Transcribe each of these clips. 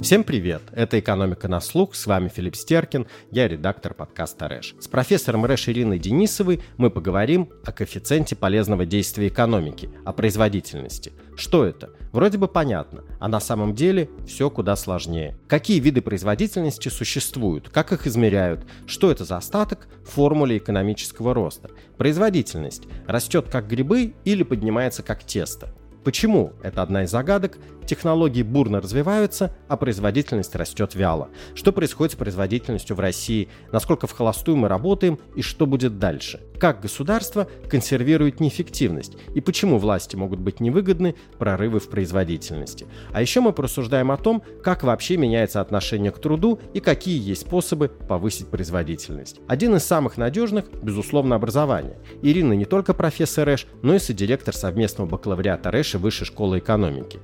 Всем привет! Это «Экономика на слух», с вами Филипп Стеркин, я редактор подкаста «Рэш». С профессором РЭШ Ириной Денисовой мы поговорим о коэффициенте полезного действия экономики, о производительности. Что это? Вроде бы понятно, а на самом деле все куда сложнее. Какие виды производительности существуют, как их измеряют, что это за остаток в формуле экономического роста. Производительность растет как грибы или поднимается как тесто. Почему? Это одна из загадок. Технологии бурно развиваются, а производительность растет вяло. Что происходит с производительностью в России? Насколько в холостую мы работаем и что будет дальше? Как государство консервирует неэффективность и почему власти могут быть невыгодны прорывы в производительности. А еще мы порассуждаем о том, как вообще меняется отношение к труду и какие есть способы повысить производительность. Один из самых надежных, безусловно, образование. Ирина не только профессор РЭШ, но и содиректор совместного бакалавриата РЭШ и Высшей школы экономики.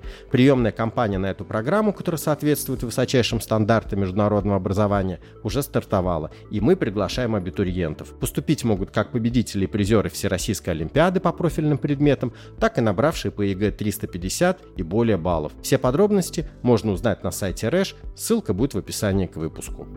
Приемная кампания на эту программу, которая соответствует высочайшим стандартам международного образования, уже стартовала, и мы приглашаем абитуриентов. Поступить могут как победители победители и призеры Всероссийской Олимпиады по профильным предметам, так и набравшие по ЕГЭ 350 и более баллов. Все подробности можно узнать на сайте РЭШ, ссылка будет в описании к выпуску.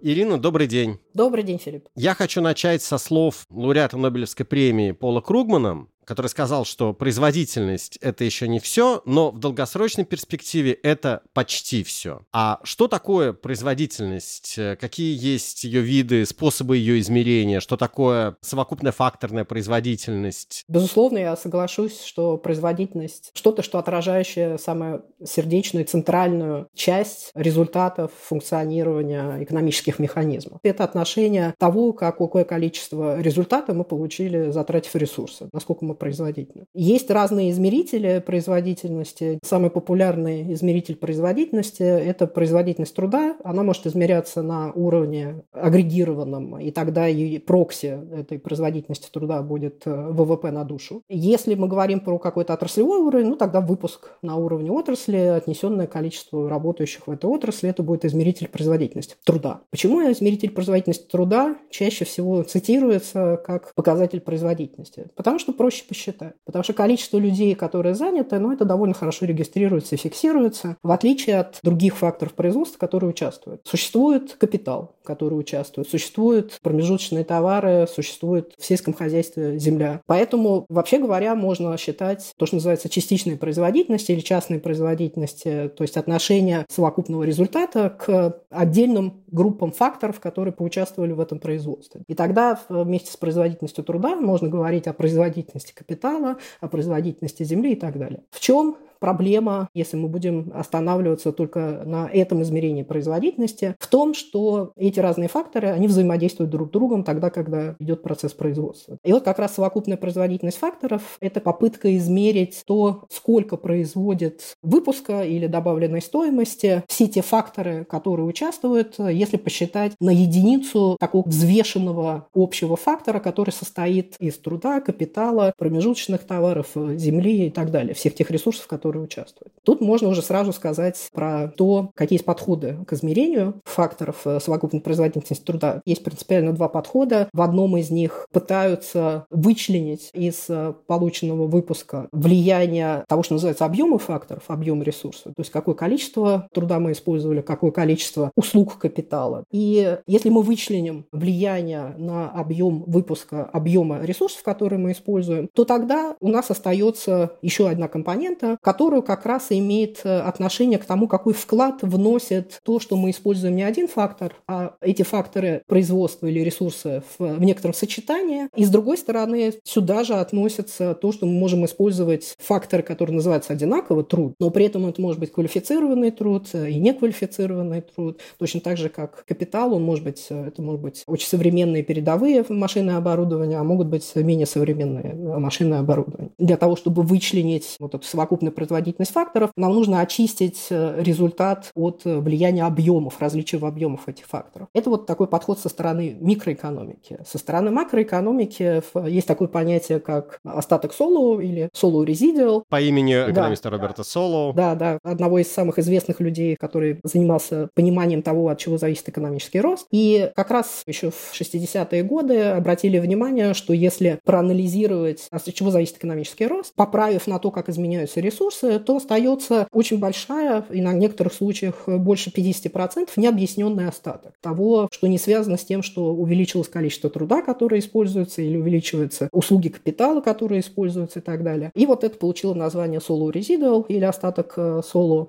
Ирина, добрый день. Добрый день, Филипп. Я хочу начать со слов лауреата Нобелевской премии Пола Кругмана, который сказал, что производительность это еще не все, но в долгосрочной перспективе это почти все. А что такое производительность? Какие есть ее виды, способы ее измерения? Что такое совокупная факторная производительность? Безусловно, я соглашусь, что производительность что-то, что отражающее самую сердечную центральную часть результатов функционирования экономических механизмов. Это отношение того, какое количество результата мы получили, затратив ресурсы, насколько мы производительны. Есть разные измерители производительности. Самый популярный измеритель производительности – это производительность труда. Она может измеряться на уровне агрегированном, и тогда и прокси этой производительности труда будет э, ВВП на душу. Если мы говорим про какой-то отраслевой уровень, ну тогда выпуск на уровне отрасли, отнесенное количество работающих в этой отрасли, это будет измеритель производительности труда. Почему измеритель производительности труда чаще всего цитируется как показатель производительности? Потому что проще посчитать. Потому что количество людей, которые заняты, ну, это довольно хорошо регистрируется и фиксируется, в отличие от других факторов производства, которые участвуют. Существует капитал, который участвует, существуют промежуточные товары, существует в сельском хозяйстве земля. Поэтому, вообще говоря, можно считать то, что называется частичной производительностью или частной производительности, то есть отношение совокупного результата к отдельным группам факторов, которые поучаствовали в этом производстве. И тогда вместе с производительностью труда можно говорить о производительности капитала, о производительности земли и так далее. В чем проблема, если мы будем останавливаться только на этом измерении производительности, в том, что эти разные факторы, они взаимодействуют друг с другом тогда, когда идет процесс производства. И вот как раз совокупная производительность факторов – это попытка измерить то, сколько производит выпуска или добавленной стоимости все те факторы, которые участвуют, если посчитать на единицу такого взвешенного общего фактора, который состоит из труда, капитала, промежуточных товаров, земли и так далее, всех тех ресурсов, которые которые участвуют. Тут можно уже сразу сказать про то, какие есть подходы к измерению факторов э, совокупной производительности труда. Есть принципиально два подхода. В одном из них пытаются вычленить из э, полученного выпуска влияние того, что называется объемы факторов, объем ресурсов, то есть какое количество труда мы использовали, какое количество услуг капитала. И если мы вычленим влияние на объем выпуска, объема ресурсов, которые мы используем, то тогда у нас остается еще одна компонента, которую как раз имеет э, отношение к тому, какой вклад вносит то, что мы используем не один фактор, а эти факторы производства или ресурсы в, в некотором сочетании. И с другой стороны, сюда же относится то, что мы можем использовать факторы, которые называются одинаково труд, но при этом это может быть квалифицированный труд э, и неквалифицированный труд. Точно так же, как капитал, он может быть, э, это может быть очень современные передовые машины оборудования, а могут быть менее современные машины оборудования. Для того, чтобы вычленить вот эту совокупную производительность факторов, нам нужно очистить э, результат от э, влияния объемов, различия в объемах этих факторов. Это вот такой подход со стороны микроэкономики. Со стороны макроэкономики есть такое понятие, как остаток соло или соло резидиал. По имени экономиста да, Роберта Соло. Да, да, одного из самых известных людей, который занимался пониманием того, от чего зависит экономический рост. И как раз еще в 60-е годы обратили внимание, что если проанализировать, от чего зависит экономический рост, поправив на то, как изменяются ресурсы, то остается очень большая, и на некоторых случаях больше 50% необъясненный остаток того, что не связано с тем, что увеличилось количество труда, которое используется, или увеличиваются услуги капитала, которые используются и так далее. И вот это получило название solo residual или остаток. Э,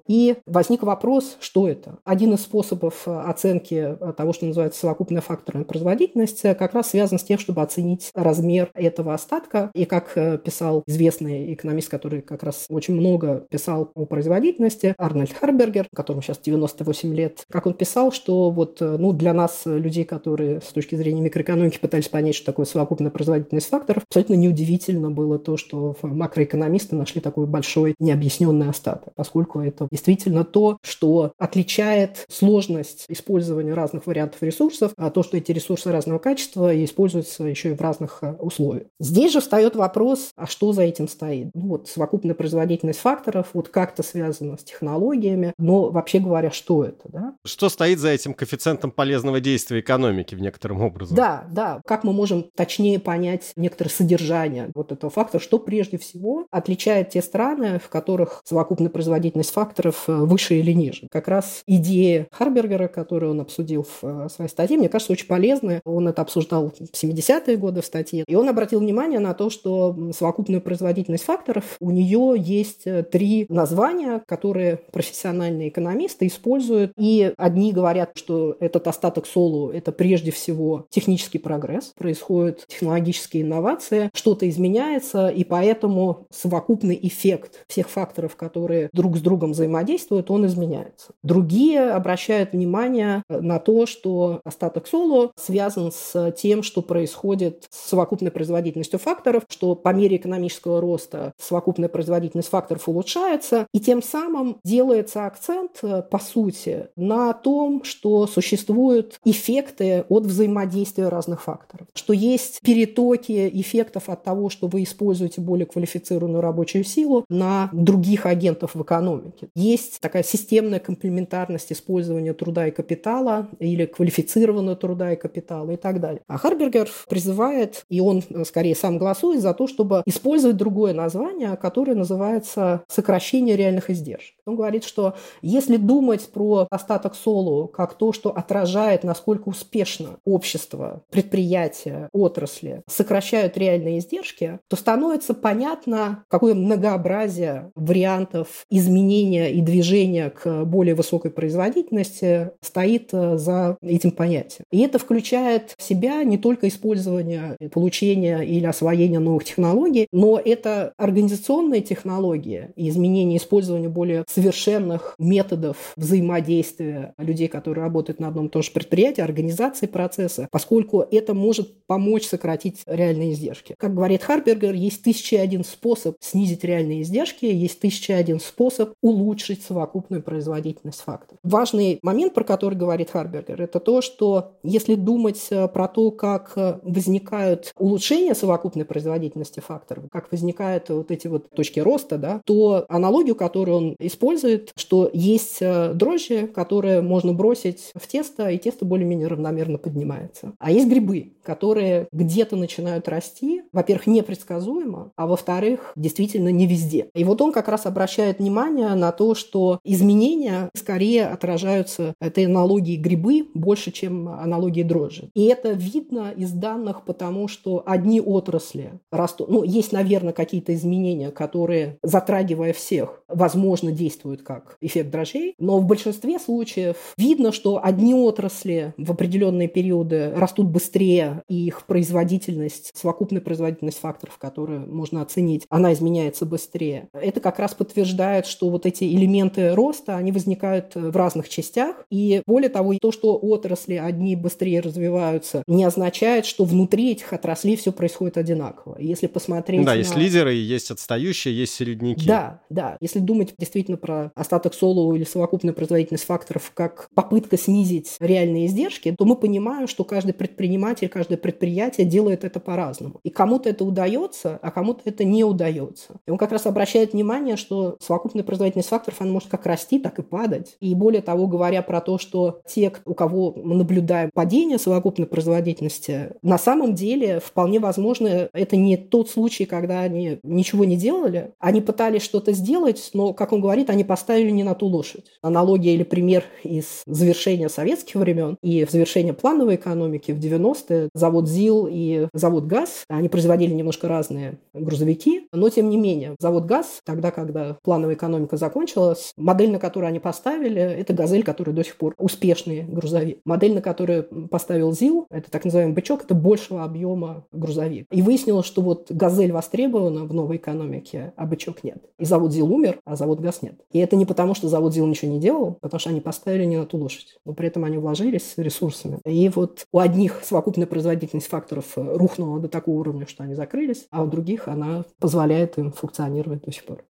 и возник вопрос, что это? Один из способов оценки того, что называется совокупная факторная производительность, как раз связан с тем, чтобы оценить размер этого остатка. И как э, писал известный экономист, который как раз очень много писал о производительности, Арнольд Харбергер, которому сейчас 98 лет, как он писал, что вот э, ну, для нас, людей, которые с точки зрения микроэкономики пытались понять, что такое совокупная производительность факторов, абсолютно неудивительно было то, что макроэкономисты нашли такой большой необъясненный остаток, поскольку это действительно то, что отличает сложность использования разных вариантов ресурсов, а то, что эти ресурсы разного качества и используются еще и в разных э, условиях. Здесь же встает вопрос, а что за этим стоит? Ну, вот совокупная производительность факторов вот как-то связана с технологиями, но вообще говоря, что это? Да? Что стоит за этим коэффициентом полезного действия экономики в некотором образом? Да, да. Как мы можем точнее понять некоторое содержание вот этого фактора, что прежде всего отличает те страны, в которых совокупная производительность факторов э, выше или ниже. Как раз идея Харбергера, которую он обсудил в э, своей статье, мне кажется, очень полезная. Он это обсуждал в 70-е годы в статье. И он обратил внимание на то, что совокупная производительность факторов, у нее есть э, три названия, которые профессиональные экономисты используют. И одни говорят, что этот остаток солу – это прежде всего технический прогресс, происходят технологические инновации, что-то изменяется, и поэтому совокупный эффект всех факторов, которые друг с другом взаимодействуют, он изменяется. Другие обращают внимание на то, что остаток соло связан с тем, что происходит с совокупной производительностью факторов, что по мере экономического роста совокупная производительность факторов улучшается, и тем самым делается акцент, по сути, на том, что существуют эффекты от взаимодействия разных факторов, что есть перетоки эффектов от того, что вы используете более квалифицированную рабочую силу на других агентов в экономике. Есть такая системная комплементарность использования труда и капитала или квалифицированного труда и капитала и так далее. А Харбергер призывает, и он скорее сам голосует за то, чтобы использовать другое название, которое называется сокращение реальных издержек. Он говорит, что если думать про остаток соло как то, что отражает, насколько успешно общество, предприятия, отрасли сокращают реальные издержки, то становится понятно, какое многообразие вариантов изменения и движения к более высокой производительности стоит э, за этим понятием. И это включает в себя не только использование, получение или освоение новых технологий, но это организационные технологии и изменение использования более совершенных методов взаимодействия людей, которые работают на одном и том же предприятии, организации процесса, поскольку это может помочь сократить реальные издержки. Как говорит Харбергер, есть тысяча один способ снизить реальные издержки, есть тысяча один способ улучшить совокупную производительность фактов. Важный момент, про который говорит Харбергер, это то, что если думать э, про то, как э, возникают улучшения совокупной производительности факторов, как возникают вот эти вот точки роста, да, то аналогию, которую он использует, что есть э, дрожжи, которые можно бросить в тесто, и тесто более-менее равномерно поднимается. А есть грибы, которые где-то начинают расти, во-первых, непредсказуемо, а во-вторых, действительно не везде. И вот он как раз обращает внимание на то, что изменения скорее отражаются этой аналогии грибы больше, чем аналогии дрожжи. И это видно из данных, потому что одни отрасли растут. Ну, есть, наверное, какие-то изменения, которые, затрагивая всех, возможно, действуют как эффект дрожжей, но в большинстве случаев видно, что одни отрасли в определенные периоды растут быстрее, и их производительность, совокупная производительность факторов, которые можно оценить, она изменяется быстрее. Это как раз подтверждает, что вот эти элементы роста, они возникают в разных частях. И более того, то, что отрасли одни быстрее развиваются, не означает, что внутри этих отраслей все происходит одинаково. Если посмотреть Да, на... есть лидеры, есть отстающие, есть середняки. Да, да. Если думать действительно про остаток Солоу или совокупную производительность факторов как попытка снизить реальные издержки, то мы понимаем, что каждый предприниматель, каждое предприятие делает это по-разному. И кому-то это удается, а кому-то это не удается. И он как раз обращает внимание, что совокупная производительность факторов, она может как расти, так и падать. И более того, говоря про то, что те, у кого мы наблюдаем падение совокупной производительности, на самом деле вполне возможно, это не тот случай, когда они ничего не делали. Они пытались что-то сделать, но, как он говорит, они поставили не на ту лошадь. Аналогия или пример из завершения советских времен и в завершение плановой экономики в 90-е завод ЗИЛ и завод ГАЗ, они производили немножко разные грузовики, но тем не менее, завод ГАЗ, тогда, когда плановая экономика закончилась, модель, на которую они поставили, это «Газель», который до сих пор успешный грузовик. Модель, на которую поставил ЗИЛ, это так называемый бычок, это большего объема грузовик. И выяснилось, что вот «Газель» востребована в новой экономике, а бычок нет. И завод ЗИЛ умер, а завод ГАЗ нет. И это не потому, что завод ЗИЛ ничего не делал, потому что они поставили не на ту лошадь. Но при этом они вложились ресурсами. И вот у одних совокупная производительность факторов рухнула до такого уровня, что они закрылись, а у других она позволяет им функционировать до сих пор.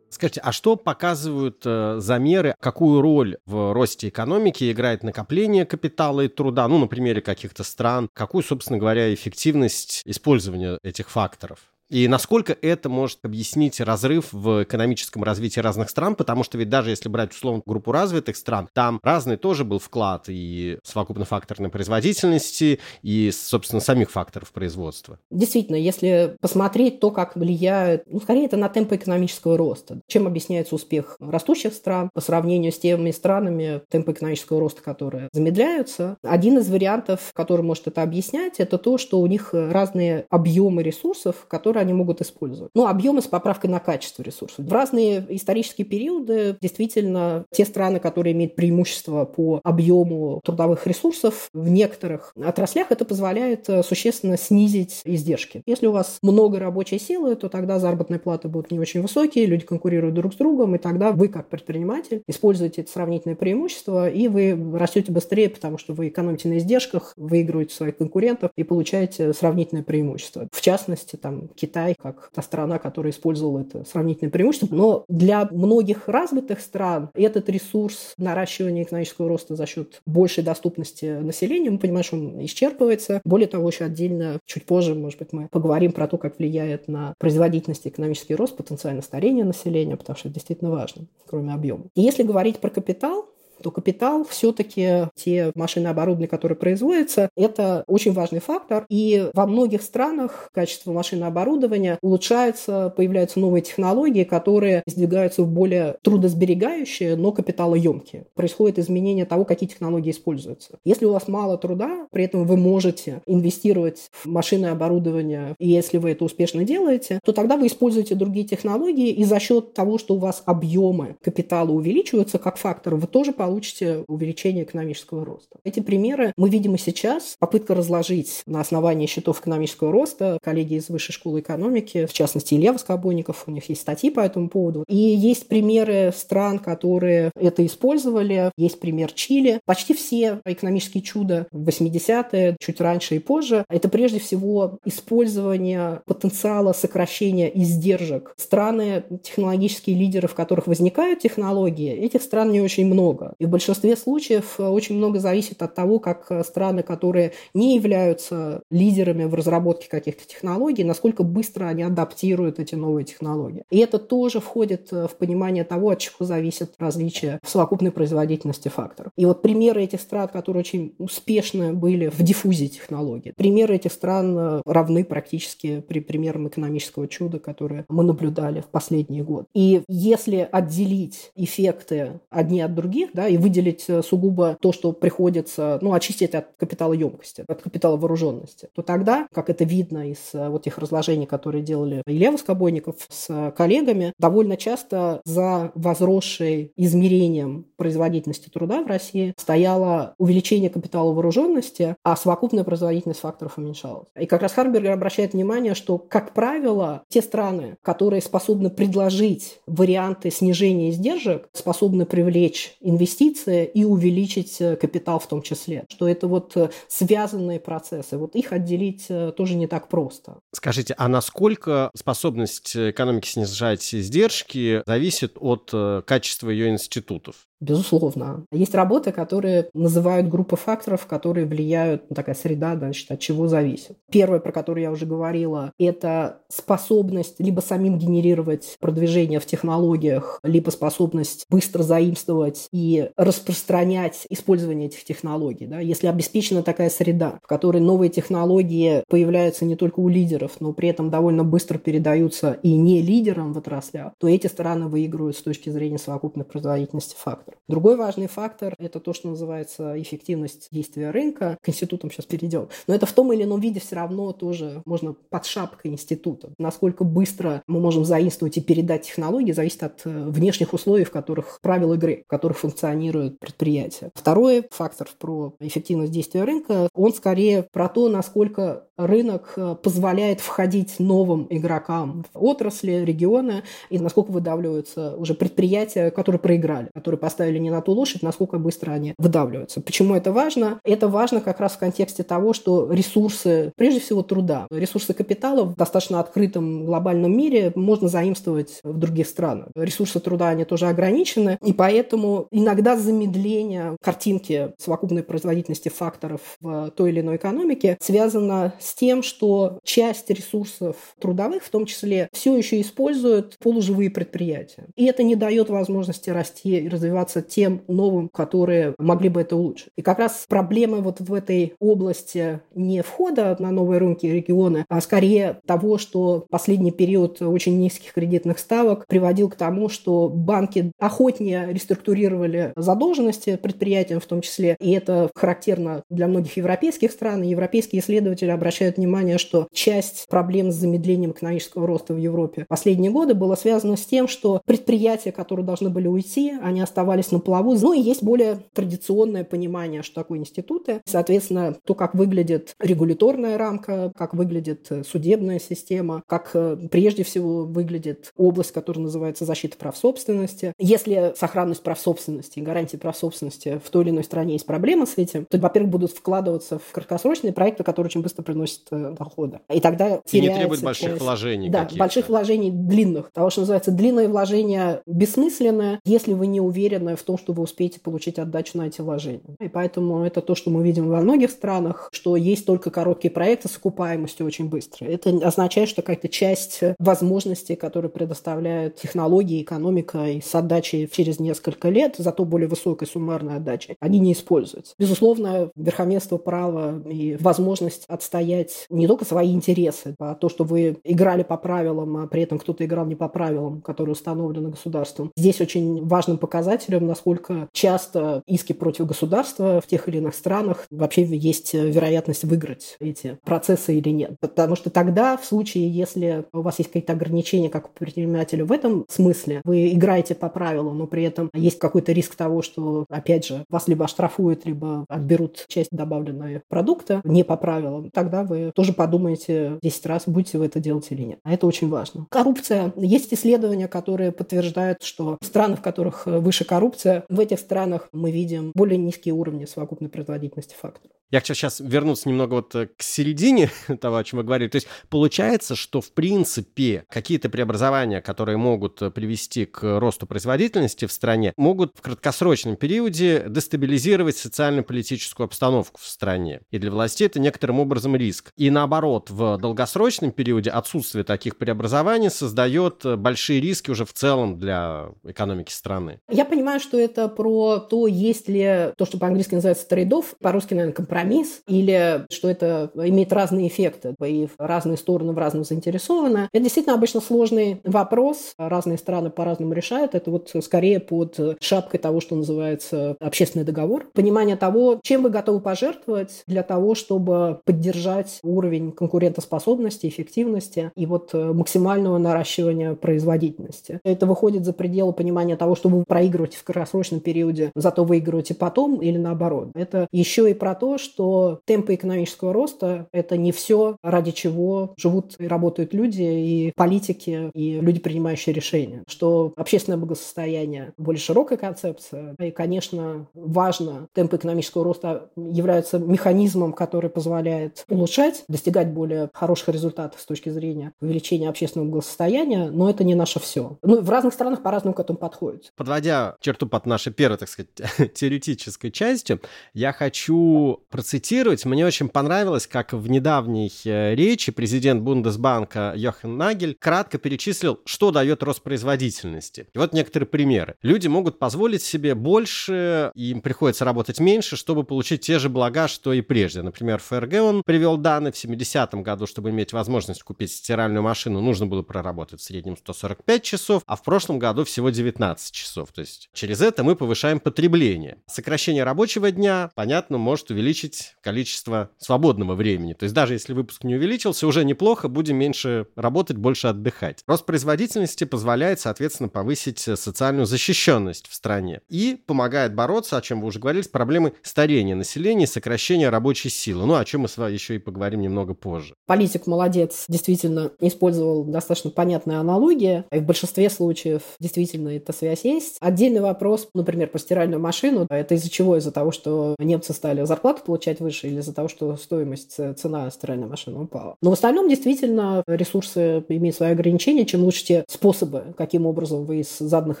Скажите, а что показывают э, замеры, какую роль в росте экономики играет накопление капитала и труда, ну, на примере каких-то стран, какую, собственно говоря, эффективность использования этих факторов? И насколько это может объяснить разрыв в экономическом развитии разных стран, потому что ведь даже если брать условно группу развитых стран, там разный тоже был вклад и совокупно-факторной производительности, и, собственно, самих факторов производства. Действительно, если посмотреть то, как влияет, ну, скорее это на темпы экономического роста. Чем объясняется успех растущих стран по сравнению с теми странами, темпы экономического роста, которые замедляются. Один из вариантов, который может это объяснять, это то, что у них разные объемы ресурсов, которые которые они могут использовать. Ну, объемы с поправкой на качество ресурсов. В разные исторические периоды действительно те страны, которые имеют преимущество по объему трудовых ресурсов, в некоторых отраслях это позволяет э, существенно снизить издержки. Если у вас много рабочей силы, то тогда заработные платы будут не очень высокие, люди конкурируют друг с другом, и тогда вы, как предприниматель, используете это сравнительное преимущество, и вы растете быстрее, потому что вы экономите на издержках, выигрываете своих конкурентов и получаете сравнительное преимущество. В частности, там, Китай Китай как та страна, которая использовала это сравнительное преимущество. Но для многих развитых стран этот ресурс наращивания экономического роста за счет большей доступности населения, мы понимаем, что он исчерпывается. Более того, еще отдельно, чуть позже, может быть, мы поговорим про то, как влияет на производительность экономический рост потенциально старение населения, потому что это действительно важно, кроме объема. И если говорить про капитал, то капитал все-таки те машины оборудования, которые производятся, это очень важный фактор. И во многих странах качество машин оборудования улучшается, появляются новые технологии, которые сдвигаются в более трудосберегающие, но капиталоемкие. Происходит изменение того, какие технологии используются. Если у вас мало труда, при этом вы можете инвестировать в машины оборудования, и если вы это успешно делаете, то тогда вы используете другие технологии, и за счет того, что у вас объемы капитала увеличиваются как фактор, вы тоже получите получите увеличение экономического роста. Эти примеры мы видим и сейчас. Попытка разложить на основании счетов экономического роста коллеги из Высшей школы экономики, в частности, Илья Воскобойников, у них есть статьи по этому поводу. И есть примеры стран, которые это использовали. Есть пример Чили. Почти все экономические чуда в 80-е, чуть раньше и позже, это прежде всего использование потенциала сокращения издержек. Страны, технологические лидеры, в которых возникают технологии, этих стран не очень много. И в большинстве случаев э, очень много зависит от того, как э, страны, которые не являются лидерами в разработке каких-то технологий, насколько быстро они адаптируют эти новые технологии. И это тоже входит э, в понимание того, от чего зависит различие в совокупной производительности факторов. И вот примеры этих стран, которые очень успешно были в диффузии технологий, примеры этих стран равны практически при примерам экономического чуда, которые мы наблюдали в последние годы. И если отделить эффекты одни от других, да, и выделить э, сугубо то, что приходится, ну, очистить от капитала емкости, от капитала вооруженности, то тогда, как это видно из э, вот тех разложений, которые делали Илья Воскобойников с коллегами, довольно часто за возросшей измерением производительности труда в России стояло увеличение капитала вооруженности, а совокупная производительность факторов уменьшалась. И как раз Харбергер обращает внимание, что, как правило, те страны, которые способны предложить варианты снижения издержек, способны привлечь инвестиции инвестиции и увеличить капитал в том числе. Что это вот связанные процессы. Вот их отделить тоже не так просто. Скажите, а насколько способность экономики снижать издержки зависит от качества ее институтов? Безусловно. Есть работы, которые называют группы факторов, которые влияют, ну, такая среда, значит, от чего зависит. Первое, про которое я уже говорила, это способность либо самим генерировать продвижение в технологиях, либо способность быстро заимствовать и распространять использование этих технологий. Да? Если обеспечена такая среда, в которой новые технологии появляются не только у лидеров, но при этом довольно быстро передаются и не лидерам в отраслях, то эти страны выигрывают с точки зрения совокупной производительности фактора фактор. Другой важный фактор – это то, что называется эффективность действия рынка. К институтам сейчас перейдем. Но это в том или ином виде все равно тоже можно под шапкой института. Насколько быстро мы можем заимствовать и передать технологии, зависит от э, внешних условий, в которых правил игры, в которых функционирует предприятие. Второй фактор про эффективность действия рынка, он скорее про то, насколько рынок э, позволяет входить новым игрокам в отрасли, регионы, и насколько выдавливаются уже предприятия, которые проиграли, которые поставили не на ту лошадь, насколько быстро они выдавливаются. Почему это важно? Это важно как раз в контексте того, что ресурсы, прежде всего труда, ресурсы капитала в достаточно открытом глобальном мире можно заимствовать в других странах. Ресурсы труда, они тоже ограничены, и поэтому иногда замедление картинки совокупной производительности факторов в той или иной экономике связано с тем, что часть ресурсов трудовых, в том числе, все еще используют полуживые предприятия. И это не дает возможности расти и развиваться тем новым, которые могли бы это улучшить. И как раз проблемы вот в этой области не входа на новые рынки регионы, а скорее того, что последний период очень низких кредитных ставок приводил к тому, что банки охотнее реструктурировали задолженности предприятиям в том числе, и это характерно для многих европейских стран, и европейские исследователи обращают внимание, что часть проблем с замедлением экономического роста в Европе последние годы была связана с тем, что предприятия, которые должны были уйти, они оставались на плаву. Ну и есть более традиционное понимание, что такое институты. Соответственно, то, как выглядит регуляторная рамка, как выглядит судебная система, как э, прежде всего выглядит область, которая называется защита прав собственности. Если сохранность прав собственности и гарантии прав собственности в той или иной стране есть проблема с этим, то, во-первых, будут вкладываться в краткосрочные проекты, которые очень быстро приносят э, дохода. И тогда и не требует больших часть, вложений. Да, больших вложений длинных. Того, что называется длинное вложение бессмысленное, если вы не уверены в том, что вы успеете получить отдачу на эти вложения. И поэтому это то, что мы видим во многих странах, что есть только короткие проекты с окупаемостью очень быстро. Это означает, что какая-то часть возможностей, которые предоставляют технологии, экономика и с отдачей через несколько лет, зато более высокой суммарной отдачей, они не используются. Безусловно, верховенство права и возможность отстоять не только свои интересы, а то, что вы играли по правилам, а при этом кто-то играл не по правилам, которые установлены государством. Здесь очень важным показателем, насколько часто иски против государства в тех или иных странах вообще есть вероятность выиграть эти процессы или нет. Потому что тогда, в случае, если у вас есть какие-то ограничения как у предпринимателя в этом смысле, вы играете по правилам, но при этом есть какой-то риск того, что, опять же, вас либо оштрафуют, либо отберут часть добавленного продукта не по правилам, тогда вы тоже подумаете 10 раз, будете вы это делать или нет. А это очень важно. Коррупция. Есть исследования, которые подтверждают, что страны, в которых выше коррупция, в этих странах мы видим более низкие уровни совокупной производительности факторов. Я хочу сейчас вернуться немного вот э, к середине того, о чем мы говорили. То есть получается, что в принципе какие-то преобразования, которые могут э, привести к росту производительности в стране, могут в краткосрочном периоде дестабилизировать социально-политическую обстановку в стране. И для властей это некоторым образом риск. И наоборот, в долгосрочном периоде отсутствие таких преобразований создает э, большие риски уже в целом для экономики страны. Я понимаю, что это про то, есть ли то, что по-английски называется трейдов, по-русски, наверное, компромисс компромисс, или что это имеет разные эффекты, и в разные стороны в разном заинтересованы. Это действительно обычно сложный вопрос. Разные страны по-разному решают. Это вот скорее под шапкой того, что называется общественный договор. Понимание того, чем вы готовы пожертвовать для того, чтобы поддержать уровень конкурентоспособности, эффективности и вот максимального наращивания производительности. Это выходит за пределы понимания того, что вы проигрываете в краткосрочном периоде, зато выигрываете потом или наоборот. Это еще и про то, что что темпы экономического роста – это не все, ради чего живут и работают люди, и политики, и люди, принимающие решения. Что общественное благосостояние – более широкая концепция. И, конечно, важно, темпы экономического роста являются механизмом, который позволяет улучшать, достигать более хороших результатов с точки зрения увеличения общественного благосостояния, но это не наше все. Ну, в разных странах по-разному к этому подходят. Подводя черту под нашей первой, так сказать, теоретической частью, я хочу процитировать. Мне очень понравилось, как в недавней э, речи президент Бундесбанка Йохан Нагель кратко перечислил, что дает рост производительности. И вот некоторые примеры. Люди могут позволить себе больше, им приходится работать меньше, чтобы получить те же блага, что и прежде. Например, ФРГ он привел данные в 70-м году, чтобы иметь возможность купить стиральную машину, нужно было проработать в среднем 145 часов, а в прошлом году всего 19 часов. То есть через это мы повышаем потребление. Сокращение рабочего дня, понятно, может увеличить количество свободного времени. То есть даже если выпуск не увеличился, уже неплохо, будем меньше работать, больше отдыхать. Рост производительности позволяет, соответственно, повысить социальную защищенность в стране и помогает бороться, о чем вы уже говорили, с проблемой старения населения и сокращения рабочей силы. Ну, о чем мы с вами еще и поговорим немного позже. Политик молодец, действительно использовал достаточно понятные аналогии. И в большинстве случаев действительно эта связь есть. Отдельный вопрос, например, про стиральную машину. Это из-за чего? Из-за того, что немцы стали зарплату получать выше или из-за того, что стоимость, цена стиральной машины упала? Но в остальном действительно ресурсы имеют свои ограничения. Чем лучше те способы, каким образом вы из заданных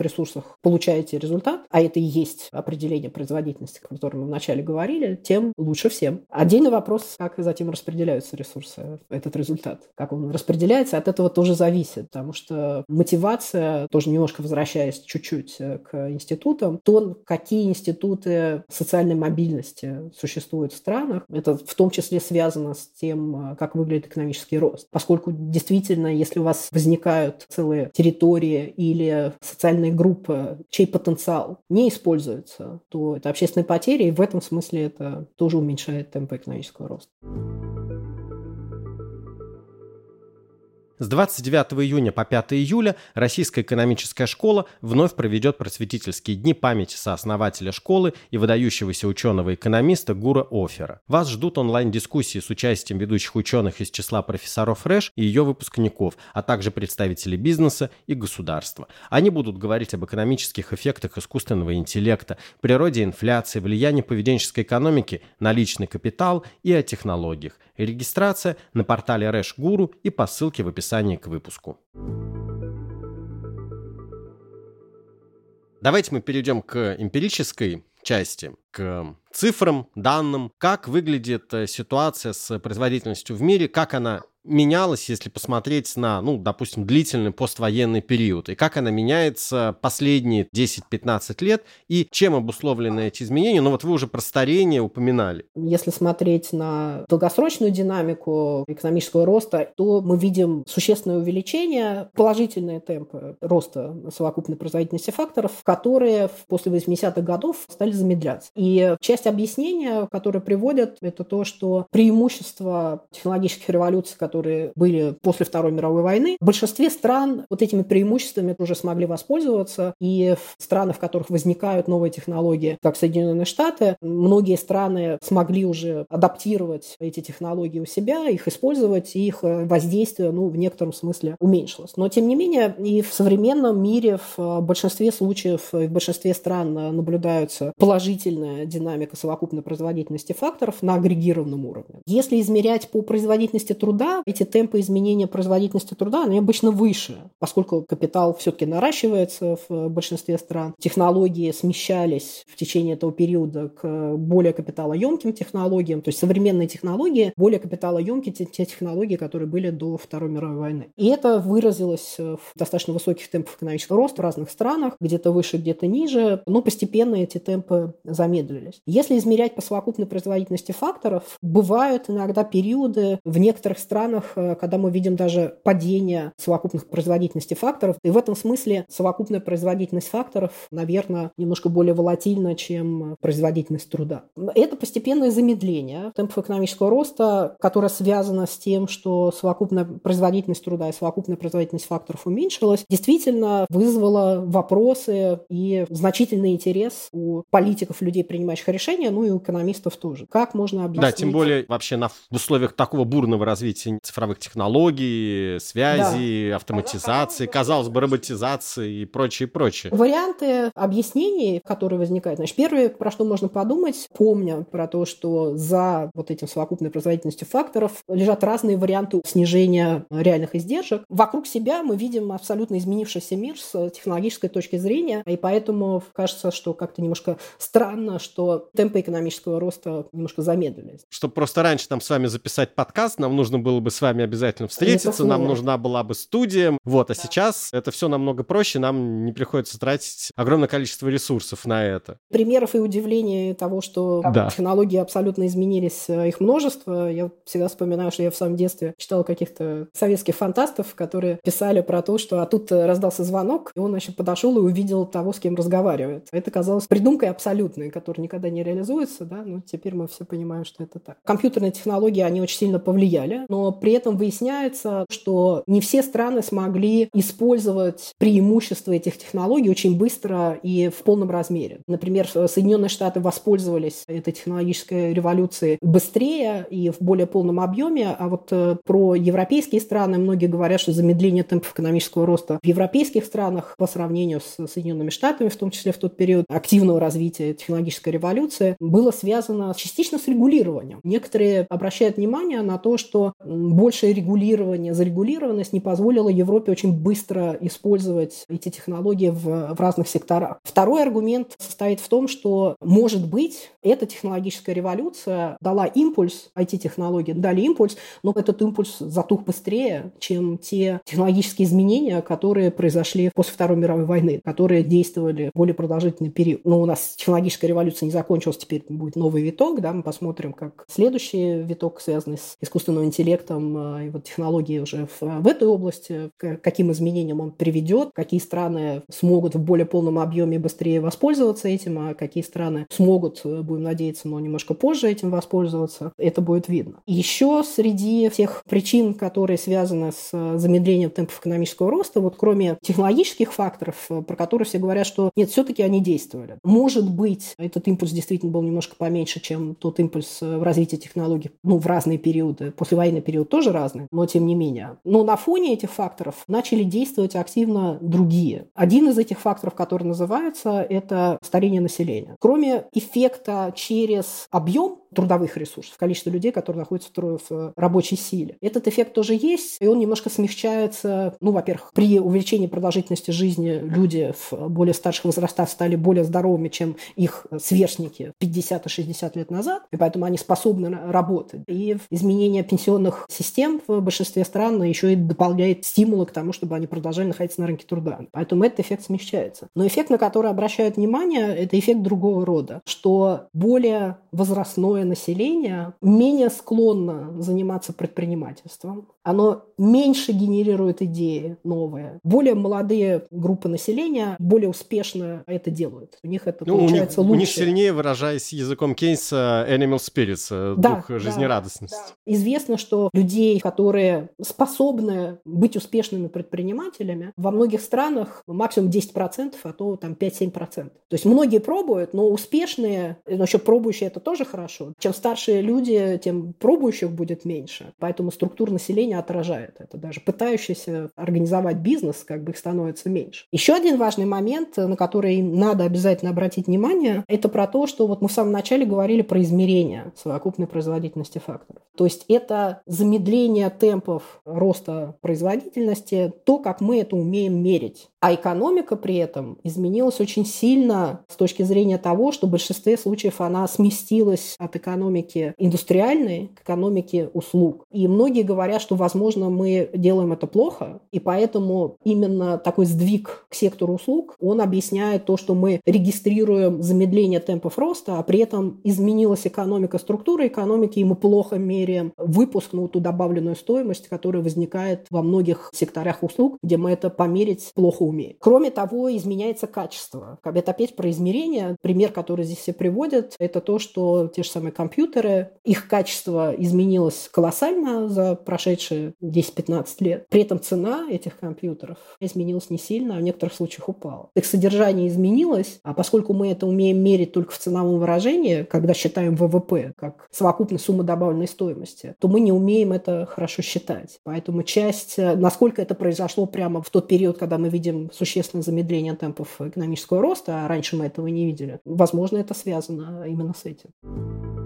ресурсов получаете результат, а это и есть определение производительности, о котором мы вначале говорили, тем лучше всем. Отдельный вопрос, как затем распределяются ресурсы, этот результат. Как он распределяется, от этого тоже зависит, потому что мотивация, тоже немножко возвращаясь чуть-чуть э, к институтам, то, какие институты социальной мобильности существуют в странах, это в том числе связано с тем, э, как выглядит экономический рост. Поскольку действительно, если у вас возникают целые территории или социальные группы, чей потенциал не используется, то это общественные потери, и в этом смысле это тоже уменьшает темпы экономического роста. С 29 июня по 5 июля Российская экономическая школа вновь проведет просветительские дни памяти сооснователя школы и выдающегося ученого-экономиста Гура Офера. Вас ждут онлайн-дискуссии с участием ведущих ученых из числа профессоров РЭШ и ее выпускников, а также представителей бизнеса и государства. Они будут говорить об экономических эффектах искусственного интеллекта, природе инфляции, влиянии поведенческой экономики на личный капитал и о технологиях. Регистрация на портале РЭШ Гуру и по ссылке в описании описании к выпуску. Давайте мы перейдем к эмпирической части, к цифрам, данным, как выглядит э, ситуация с производительностью в мире, как она менялась, если посмотреть на, ну, допустим, длительный поствоенный период, и как она меняется последние 10-15 лет, и чем обусловлены эти изменения. Ну вот вы уже про старение упоминали. Если смотреть на долгосрочную динамику экономического роста, то мы видим существенное увеличение, положительные темпы роста совокупной производительности факторов, которые после 80-х годов стали замедляться. И часть объяснения, которое приводят, это то, что преимущество технологических революций, которые были после Второй мировой войны, в большинстве стран вот этими преимуществами уже смогли воспользоваться. И в странах, в которых возникают новые технологии, как Соединенные Штаты, многие страны смогли уже адаптировать эти технологии у себя, их использовать, и их воздействие, ну, в некотором смысле уменьшилось. Но, тем не менее, и в современном мире в большинстве случаев и в большинстве стран наблюдаются положительная динамика совокупной производительности факторов на агрегированном уровне. Если измерять по производительности труда, эти темпы изменения производительности труда, они обычно выше, поскольку капитал все-таки наращивается в большинстве стран. Технологии смещались в течение этого периода к более капиталоемким технологиям, то есть современные технологии более капиталоемкие, те, те технологии, которые были до Второй мировой войны. И это выразилось в достаточно высоких темпах экономического роста в разных странах, где-то выше, где-то ниже, но постепенно эти темпы замедлились. Если измерять по совокупной производительности факторов, бывают иногда периоды в некоторых странах, странах, э, когда мы видим даже падение совокупных производительности факторов. И в этом смысле совокупная производительность факторов, наверное, немножко более волатильна, чем производительность труда. Это постепенное замедление темпов экономического роста, которое связано с тем, что совокупная производительность труда и совокупная производительность факторов уменьшилась, действительно вызвало вопросы и значительный интерес у политиков, людей, принимающих решения, ну и у экономистов тоже. Как можно объяснить? Да, тем более вообще на, в условиях такого бурного развития цифровых технологий, связи, да. автоматизации, казалось бы, роботизации и прочее, прочее. Варианты объяснений, которые возникают. Значит, первое, про что можно подумать, помня про то, что за вот этим совокупной производительностью факторов лежат разные варианты снижения реальных издержек. Вокруг себя мы видим абсолютно изменившийся мир с технологической точки зрения, и поэтому кажется, что как-то немножко странно, что темпы экономического роста немножко замедлились. Чтобы просто раньше там с вами записать подкаст, нам нужно было бы с вами обязательно встретиться, нам нужна была бы студия. Вот, а сейчас это все намного проще, нам не приходится тратить огромное количество ресурсов на это. Примеров и удивления того, что да. технологии абсолютно изменились, э, их множество. Я всегда вспоминаю, что я в самом детстве читала каких-то советских фантастов, которые писали про то, что а тут раздался звонок, и он, значит, подошел и увидел того, с кем разговаривает. Это казалось придумкой абсолютной, которая никогда не реализуется, да, но теперь мы все понимаем, что это так. Компьютерные технологии, они очень сильно повлияли, но при этом выясняется, что не все страны смогли использовать преимущества этих технологий очень быстро и в полном размере. Например, Соединенные Штаты воспользовались этой технологической революцией быстрее и в более полном объеме, а вот э, про европейские страны многие говорят, что замедление темпов экономического роста в европейских странах по сравнению с Соединенными Штатами, в том числе в тот период активного развития технологической революции, было связано частично с регулированием. Некоторые обращают внимание на то, что большее регулирование, зарегулированность не позволила Европе очень быстро использовать эти технологии в, в разных секторах. Второй аргумент состоит в том, что, может быть, эта технологическая революция дала импульс, IT-технологии дали импульс, но этот импульс затух быстрее, чем те технологические изменения, которые произошли после Второй мировой войны, которые действовали более продолжительный период. Но у нас технологическая революция не закончилась, теперь будет новый виток, да, мы посмотрим, как следующий виток, связанный с искусственным интеллектом а, и вот технологии уже в, в этой области, к каким изменениям он приведет, какие страны смогут в более полном объеме быстрее воспользоваться этим, а какие страны смогут, э, будем надеяться, но немножко позже этим воспользоваться, это будет видно. Еще среди всех причин, которые связаны с э, замедлением темпов экономического роста, вот кроме технологических факторов, э, про которые все говорят, что нет, все-таки они действовали. Может быть, этот импульс действительно был немножко поменьше, чем тот импульс в развитии технологий, ну, в разные периоды. Послевоенный период тоже разный, но тем не менее. Но на фоне этих факторов начали действовать активно другие. Один из этих факторов, который называется, это старение населения. Кроме эффекта через объем, трудовых ресурсов, количество людей, которые находятся в рабочей силе. Этот эффект тоже есть, и он немножко смягчается, ну, во-первых, при увеличении продолжительности жизни люди в более старших возрастах стали более здоровыми, чем их сверстники 50 и 60 лет назад, и поэтому они способны работать. И изменение пенсионных систем в большинстве стран еще и дополняет стимулы к тому, чтобы они продолжали находиться на рынке труда. Поэтому этот эффект смягчается. Но эффект, на который обращают внимание, это эффект другого рода, что более возрастное молодое население менее склонно заниматься предпринимательством. Оно меньше генерирует идеи новые. Более молодые группы населения более успешно это делают. У них это ну, получается у них, лучше. У них сильнее, выражаясь языком Кейнса, animal spirits, э, да, дух да, жизнерадостности. Да. Известно, что людей, которые способны быть успешными предпринимателями, во многих странах максимум 10%, а то там 5-7%. То есть многие пробуют, но успешные, но еще пробующие это тоже хорошо. Чем старше люди, тем пробующих будет меньше. Поэтому структура населения отражает это. Даже пытающиеся организовать бизнес, как бы их становится меньше. Еще один важный момент, на который надо обязательно обратить внимание, это про то, что вот мы в самом начале говорили про измерение совокупной производительности факторов. То есть это замедление темпов роста производительности, то, как мы это умеем мерить. А экономика при этом изменилась очень сильно с точки зрения того, что в большинстве случаев она сместилась от экономики индустриальной к экономике услуг. И многие говорят, что, возможно, мы делаем это плохо, и поэтому именно такой сдвиг к сектору услуг, он объясняет то, что мы регистрируем замедление темпов роста, а при этом изменилась экономика, структура экономики, и мы плохо меряем выпуск, ну, ту добавленную стоимость, которая возникает во многих секторах услуг, где мы это померить плохо умеем. Кроме того, изменяется качество. Это опять про измерение. Пример, который здесь все приводят, это то, что те же самые компьютеры, их качество изменилось колоссально за прошедшие 10-15 лет. При этом цена этих компьютеров изменилась не сильно, а в некоторых случаях упала. Их содержание изменилось, а поскольку мы это умеем мерить только в ценовом выражении, когда считаем ВВП как совокупность суммы добавленной стоимости, то мы не умеем это хорошо считать. Поэтому часть, насколько это произошло прямо в тот период, когда мы видим существенное замедление темпов экономического роста, а раньше мы этого не видели, возможно, это связано именно с этим.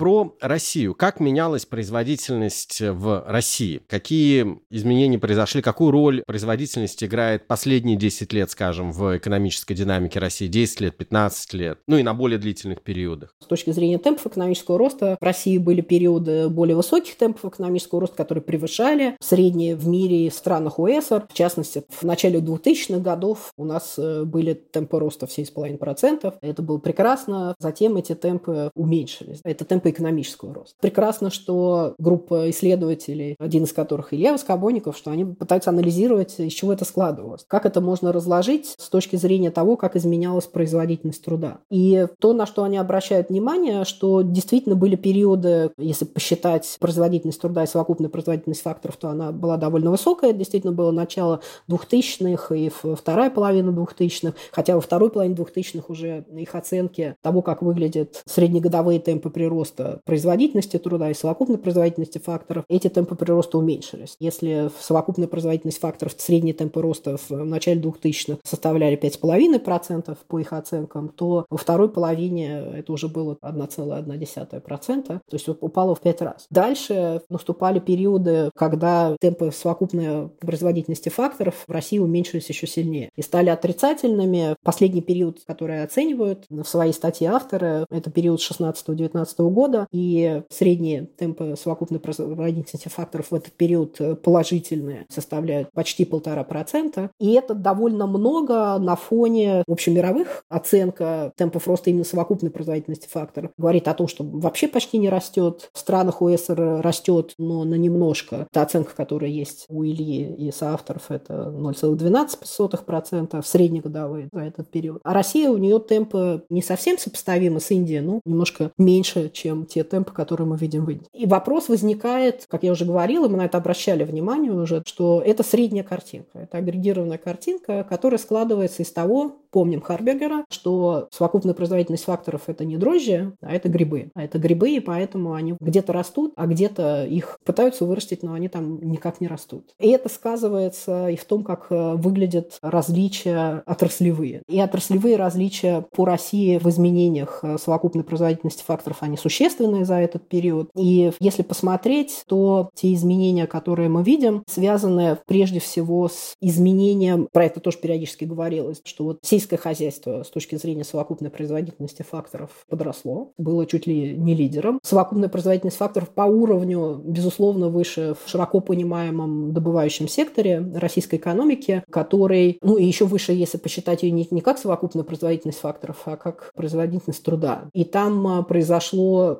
Про Россию. Как менялась производительность в России? Какие изменения произошли? Какую роль производительность играет последние 10 лет, скажем, в экономической динамике России? 10 лет, 15 лет? Ну и на более длительных периодах. С точки зрения темпов экономического роста, в России были периоды более высоких темпов экономического роста, которые превышали средние в мире в странах ОЭСР. В частности, в начале 2000-х годов у нас э, были темпы роста в 7,5%. Это было прекрасно. Затем эти темпы уменьшились. Это темпы экономического роста. Прекрасно, что группа исследователей, один из которых Илья Воскобойников, что они пытаются анализировать, из чего это складывалось. Как это можно разложить с точки зрения того, как изменялась производительность труда. И то, на что они обращают внимание, что действительно были периоды, если посчитать производительность труда и совокупную производительность факторов, то она была довольно высокая. действительно было начало 2000-х и вторая половина 2000-х, хотя во второй половине 2000-х уже их оценки того, как выглядят среднегодовые темпы прироста прироста производительности труда и совокупной производительности факторов, эти темпы прироста уменьшились. Если в совокупной производительность факторов средние темпы роста в начале 2000-х составляли 5,5% по их оценкам, то во второй половине это уже было 1,1%, то есть упало в 5 раз. Дальше наступали периоды, когда темпы совокупной производительности факторов в России уменьшились еще сильнее и стали отрицательными. Последний период, который оценивают в своей статье авторы, это период 16-19 года, года, и средние темпы совокупной производительности факторов в этот период э, положительные, составляют почти полтора процента. И это довольно много на фоне общемировых. Оценка темпов роста именно совокупной производительности факторов говорит о том, что вообще почти не растет. В странах УСР растет, но на немножко. Та оценка, которая есть у Ильи и соавторов, это 0,12% в среднегодовые за этот период. А Россия, у нее темпы не совсем сопоставимы с Индией, но немножко меньше, чем чем те темпы, которые мы видим в Индии. И вопрос возникает, как я уже говорила, мы на это обращали внимание уже, что это средняя картинка, это агрегированная картинка, которая складывается из того, помним Харбергера, что совокупная производительность факторов – это не дрожжи, а это грибы. А это грибы, и поэтому они где-то растут, а где-то их пытаются вырастить, но они там никак не растут. И это сказывается и в том, как э, выглядят различия отраслевые. И отраслевые различия по России в изменениях э, совокупной производительности факторов, они существенные за этот период. И если посмотреть, то те изменения, которые мы видим, связаны прежде всего с изменением, про это тоже периодически говорилось, что вот сельское хозяйство с точки зрения совокупной производительности факторов подросло, было чуть ли не лидером. Совокупная производительность факторов по уровню, безусловно, выше в широко понимаемом добывающем секторе российской экономики, который, ну и еще выше, если посчитать ее не, не как совокупная производительность факторов, а как производительность труда. И там а,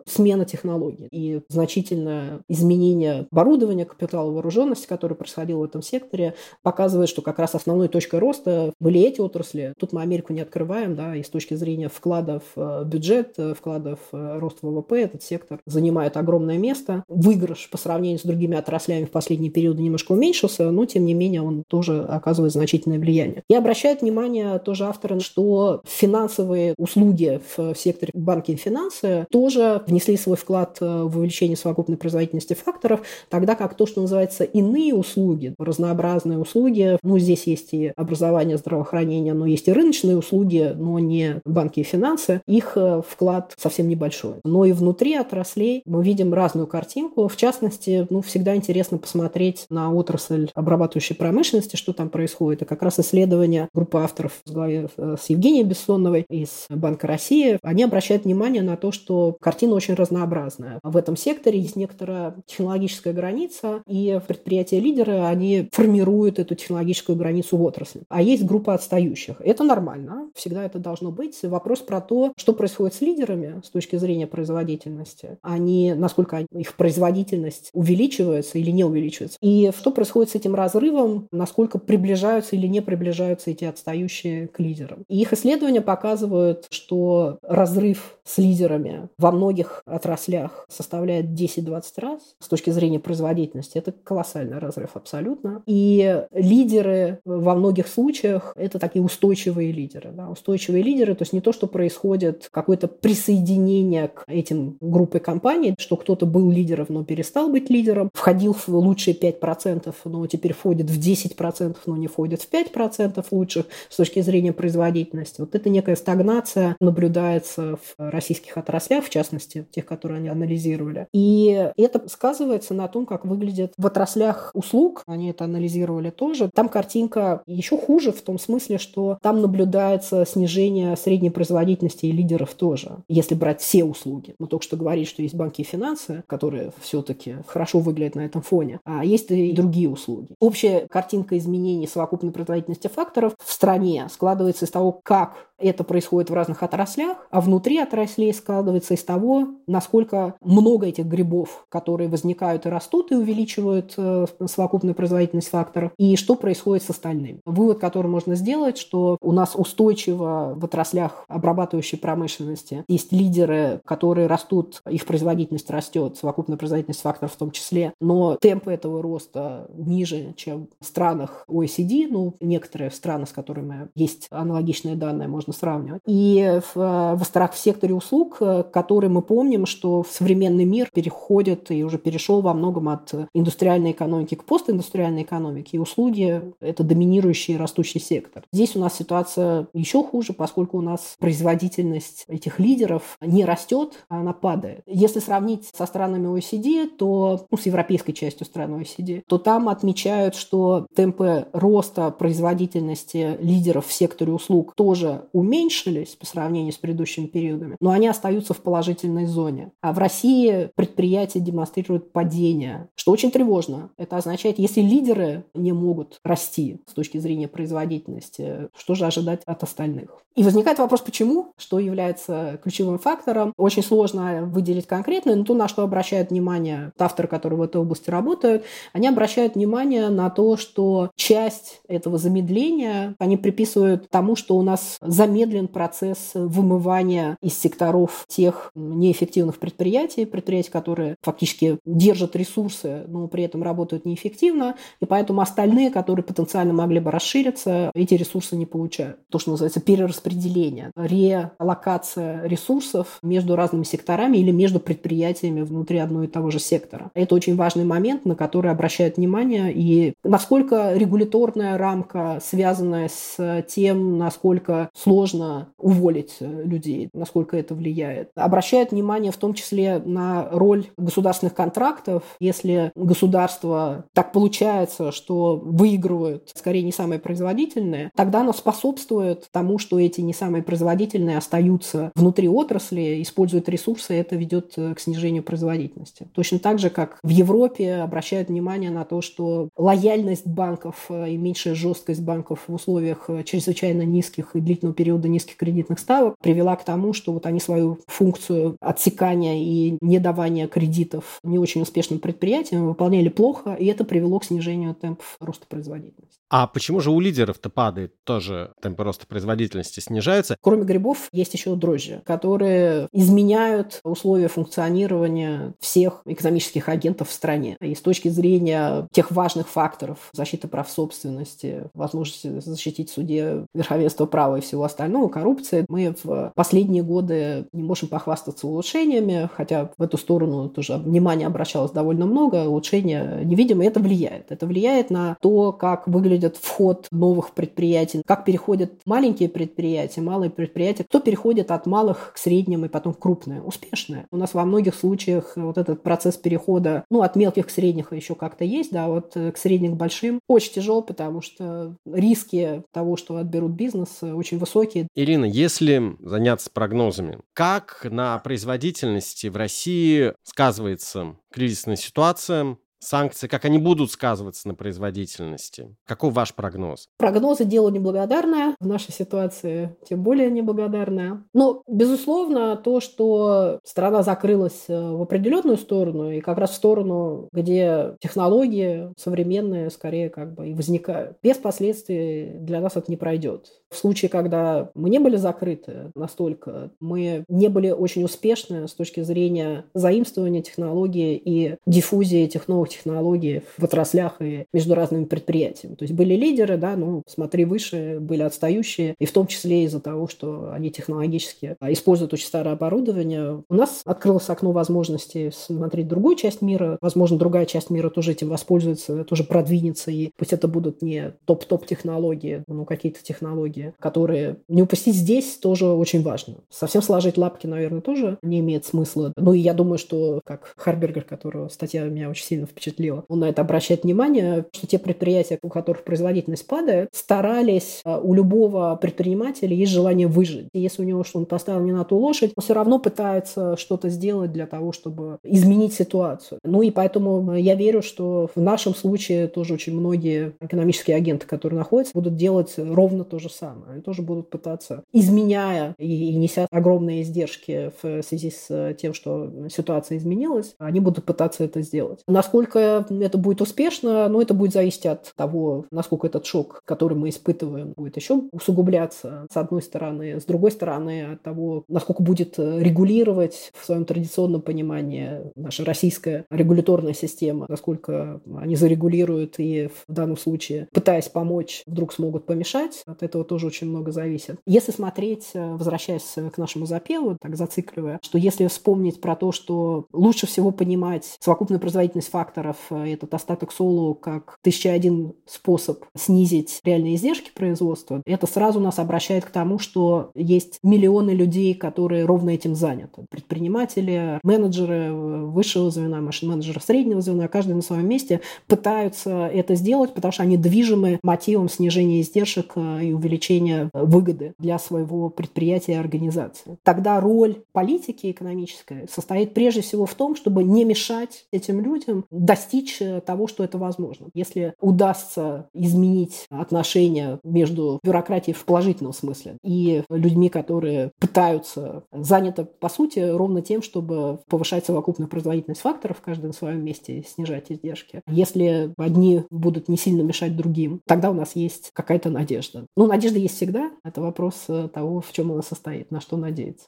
смена технологий и значительное изменение оборудования, капитала вооруженности, которое происходило в этом секторе, показывает, что как раз основной точкой роста были эти отрасли, Тут мы Америку не открываем, да, и с точки зрения вкладов в бюджет, вкладов в рост ВВП, этот сектор занимает огромное место. Выигрыш по сравнению с другими отраслями в последние периоды немножко уменьшился, но тем не менее он тоже оказывает значительное влияние. И обращает внимание тоже авторы, что финансовые услуги в секторе банки и финансы тоже внесли свой вклад э, в увеличение совокупной производительности факторов, тогда как то, что называется иные услуги, разнообразные услуги, ну, здесь есть и образование, здравоохранение, но есть и рыночные услуги, но не банки и финансы, их э, вклад совсем небольшой. Но и внутри отраслей мы видим разную картинку. В частности, ну, всегда интересно посмотреть на отрасль обрабатывающей промышленности, что там происходит. И как раз исследования группы авторов с, с Евгенией Бессоновой из Банка России, они обращают внимание на то, что картина очень разнообразная. В этом секторе есть некоторая технологическая граница, и предприятия-лидеры, они формируют эту технологическую границу в отрасли. А есть группа отстающих. Это нормально, всегда это должно быть. Вопрос про то, что происходит с лидерами с точки зрения производительности, а не насколько их производительность увеличивается или не увеличивается. И что происходит с этим разрывом, насколько приближаются или не приближаются эти отстающие к лидерам. И их исследования показывают, что разрыв с лидерами во многих отраслях составляет 10-20 раз с точки зрения производительности. Это колоссальный разрыв абсолютно. И лидеры во многих случаях – это такие устойчивые лидеры. Да? Устойчивые лидеры, то есть не то, что происходит какое-то присоединение к этим группе компаний, что кто-то был лидером, но перестал быть лидером, входил в лучшие 5%, но теперь входит в 10%, но не входит в 5% лучших с точки зрения производительности. Вот это некая стагнация наблюдается в российских отраслях, в частности, тех, которые они анализировали. И это сказывается на том, как выглядит в отраслях услуг, они это анализировали тоже. Там картинка еще хуже в том смысле, что там наблюдается снижение средней производительности и лидеров тоже, если брать все услуги. Мы только что говорили, что есть банки и финансы, которые все-таки хорошо выглядят на этом фоне, а есть и другие услуги. Общая картинка изменений совокупной производительности факторов в стране складывается из того, как это происходит в разных отраслях, а внутри отраслей складывается из того, насколько много этих грибов, которые возникают и растут, и увеличивают э, совокупную производительность факторов, и что происходит с остальными. Вывод, который можно сделать, что у нас устойчиво в отраслях обрабатывающей промышленности есть лидеры, которые растут, их производительность растет, совокупная производительность факторов в том числе, но темпы этого роста ниже, чем в странах OECD, ну, некоторые страны, с которыми есть аналогичные данные, можно сравнивать. И в, в в секторе услуг, э, который мы помним, что современный мир переходит и уже перешел во многом от индустриальной экономики к постиндустриальной экономике. И услуги – это доминирующий растущий сектор. Здесь у нас ситуация еще хуже, поскольку у нас производительность этих лидеров не растет, а она падает. Если сравнить со странами OECD, то, ну, с европейской частью стран OECD, то там отмечают, что темпы роста производительности лидеров в секторе услуг тоже уменьшились по сравнению с предыдущими периодами, но они остаются в положительной зоне. А в России предприятия демонстрируют падение, что очень тревожно. Это означает, если лидеры не могут расти с точки зрения производительности, что же ожидать от остальных? И возникает вопрос, почему, что является ключевым фактором. Очень сложно выделить конкретно, но то, на что обращают внимание авторы, которые в этой области работают, они обращают внимание на то, что часть этого замедления они приписывают тому, что у нас замедлен процесс вымывания из секторов тех неэффективных предприятий, предприятий, которые фактически держат ресурсы, но при этом работают неэффективно, и поэтому остальные, которые потенциально могли бы расшириться, эти ресурсы не получают. То, что называется перераспределение, реаллокация ресурсов между разными секторами или между предприятиями внутри одного и того же сектора. Это очень важный момент, на который обращают внимание, и насколько регуляторная рамка, связанная с тем, насколько сложно уволить людей, насколько это влияет. Обращают внимание в том числе на роль государственных контрактов. Если государство так получается, что выигрывают скорее не самые производительные, тогда оно способствует тому, что эти не самые производительные остаются внутри отрасли, используют ресурсы, и это ведет э, к снижению производительности. Точно так же, как в Европе обращают внимание на то, что лояльность банков э, и меньшая жесткость банков в условиях чрезвычайно низких и длительного периода низких кредитных ставок привела к тому, что вот они свою функцию отсекания и недавания кредитов не очень успешным предприятиям выполняли плохо, и это привело к снижению темпов роста производительности. А почему же у лидеров-то падает тоже темпы роста производительности, снижаются? Кроме грибов есть еще дрожжи, которые изменяют условия функционирования всех экономических агентов в стране. И с точки зрения тех важных факторов защиты прав собственности, возможности защитить в суде верховенство права и всего остального, коррупции, мы в последние годы не можем похвастаться улучшениями, хотя в эту сторону тоже внимание обращалось довольно много, улучшения невидимые, это влияет. Это влияет на то, как выглядит вход новых предприятий, как переходят маленькие предприятия, малые предприятия, кто переходит от малых к средним и потом крупные, успешные. У нас во многих случаях вот этот процесс перехода, ну, от мелких к средних еще как-то есть, да, вот к средних к большим очень тяжел, потому что риски того, что отберут бизнес, очень высокие. Ирина, если заняться прогнозами, как на производительности в России сказывается кризисная ситуация, санкции, как они будут сказываться на производительности? Каков ваш прогноз? Прогнозы – дело неблагодарное. В нашей ситуации тем более неблагодарное. Но, безусловно, то, что страна закрылась э, в определенную сторону, и как раз в сторону, где технологии современные скорее как бы и возникают, без последствий для нас это не пройдет. В случае, когда мы не были закрыты настолько, мы не были очень успешны с точки зрения заимствования технологий и диффузии этих новых технологий в отраслях и между разными предприятиями. То есть были лидеры, да, ну, смотри выше, были отстающие, и в том числе из-за того, что они технологически используют очень старое оборудование. У нас открылось окно возможностей смотреть другую часть мира. Возможно, другая часть мира тоже этим воспользуется, тоже продвинется, и пусть это будут не топ-топ технологии, но какие-то технологии, которые не упустить здесь тоже очень важно. Совсем сложить лапки, наверное, тоже не имеет смысла. Ну и я думаю, что как Харбергер, которого статья меня очень сильно впечатлила. Он на это обращает внимание, что те предприятия, у которых производительность падает, старались, а, у любого предпринимателя есть желание выжить. И если у него что он поставил не на ту лошадь, он все равно пытается что-то сделать для того, чтобы изменить ситуацию. Ну и поэтому я верю, что в нашем случае тоже очень многие экономические агенты, которые находятся, будут делать ровно то же самое. Они тоже будут пытаться, изменяя и, и неся огромные издержки в связи с тем, что ситуация изменилась, они будут пытаться это сделать. Насколько это будет успешно, ну, это будет зависеть от того, насколько этот шок, который мы испытываем, будет еще усугубляться, с одной стороны. С другой стороны, от того, насколько будет регулировать в своем традиционном понимании наша российская регуляторная система, насколько они зарегулируют и в данном случае, пытаясь помочь, вдруг смогут помешать. От этого тоже очень много зависит. Если смотреть, возвращаясь к нашему запеву, так зацикливая, что если вспомнить про то, что лучше всего понимать совокупную производительность факторов, э, этот остаток соло как тысяча один способ снизить реальные издержки производства, это сразу нас обращает к тому, что есть миллионы людей, которые ровно этим заняты. Предприниматели, менеджеры э, высшего звена, машин-менеджеры среднего звена, каждый на своем месте пытаются это сделать, потому что они движимы мотивом снижения издержек э, и увеличения выгоды для своего предприятия и организации. Тогда роль политики экономической состоит прежде всего в том, чтобы не мешать этим людям достичь э, того, что это возможно. Если удастся изменить отношения между бюрократией в положительном смысле и людьми, которые пытаются, заняты, по сути, ровно тем, чтобы повышать совокупную производительность факторов, каждый на своем месте, снижать издержки. Если одни будут не сильно мешать другим, тогда у нас есть какая-то надежда. Ну, надежда есть всегда. Это вопрос э, того, в чем она состоит, на что надеяться.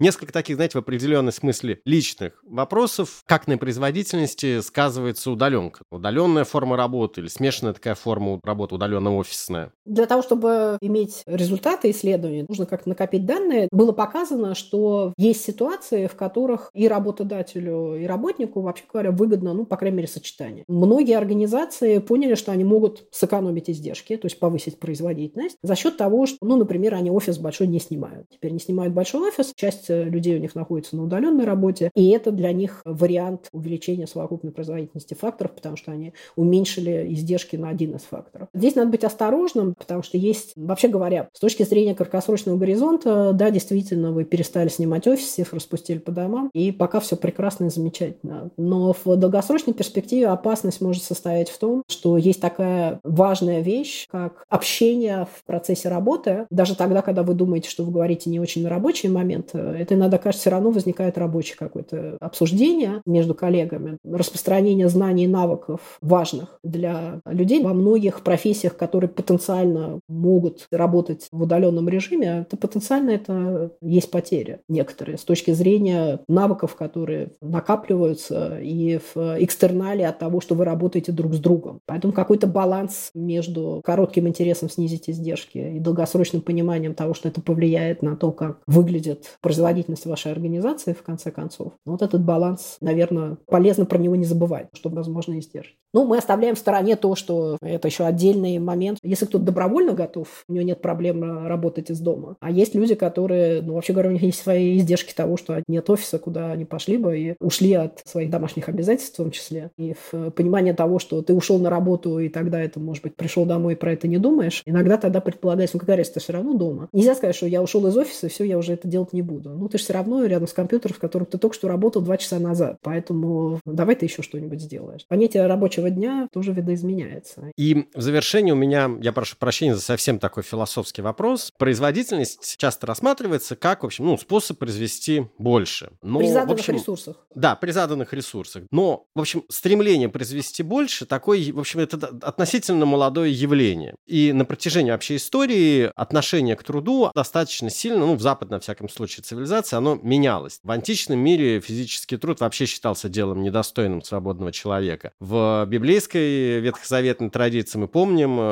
Несколько таких, знаете, в определенном смысле личных вопросов. Как на производительности сказывается удаленка? Удаленная форма работы или смешанная такая форма работы, удаленно-офисная? Для того, чтобы иметь результаты исследований, нужно как-то накопить данные. Было показано, что есть ситуации, в которых и работодателю, и работнику, вообще говоря, выгодно, ну, по крайней мере, сочетание. Многие организации поняли, что они могут сэкономить издержки, то есть повысить производительность за счет того, что, ну, например, они офис большой не снимают. Теперь не снимают большой офис, часть часть людей у них находится на удаленной работе, и это для них вариант увеличения совокупной производительности факторов, потому что они уменьшили издержки на один из факторов. Здесь надо быть осторожным, потому что есть, вообще говоря, с точки зрения краткосрочного горизонта, да, действительно, вы перестали снимать офис, всех распустили по домам, и пока все прекрасно и замечательно. Но в долгосрочной перспективе опасность может состоять в том, что есть такая важная вещь, как общение в процессе работы, даже тогда, когда вы думаете, что вы говорите не очень на рабочий момент, это иногда, кажется, все равно возникает рабочее какое-то обсуждение между коллегами. Распространение знаний и навыков важных для людей во многих профессиях, которые потенциально могут работать в удаленном режиме, то потенциально это есть потеря некоторые с точки зрения навыков, которые накапливаются и в экстернале от того, что вы работаете друг с другом. Поэтому какой-то баланс между коротким интересом снизить издержки и долгосрочным пониманием того, что это повлияет на то, как выглядит производительность вашей организации, в конце концов. Вот этот баланс, наверное, полезно про него не забывать, чтобы, возможно, издержки. Ну, мы оставляем в стороне то, что это еще отдельный момент. Если кто-то добровольно готов, у него нет проблем работать из дома. А есть люди, которые, ну, вообще говоря, у них есть свои издержки того, что нет офиса, куда они пошли бы, и ушли от своих домашних обязательств в том числе. И в понимание того, что ты ушел на работу, и тогда это, может быть, пришел домой и про это не думаешь, иногда тогда предполагается, ну какая разница, ты все равно дома. Нельзя сказать, что я ушел из офиса, все, я уже это делать не буду. Ну, ты же все равно рядом с компьютером, в котором ты только что работал два часа назад. Поэтому давай ты еще что-нибудь сделаешь. Понятие рабочего дня тоже видоизменяется. И в завершении у меня, я прошу прощения за совсем такой философский вопрос. Производительность часто рассматривается как, в общем, ну, способ произвести больше. Но, при заданных в общем, ресурсах. Да, при заданных ресурсах. Но, в общем, стремление произвести больше, такое, в общем, это относительно молодое явление. И на протяжении вообще истории отношение к труду достаточно сильно, ну, в западной, во всяком случае, цивилизации, оно менялось. В античном мире физический труд вообще считался делом недостойным свободного человека. В библейской ветхозаветной традиции мы помним, э,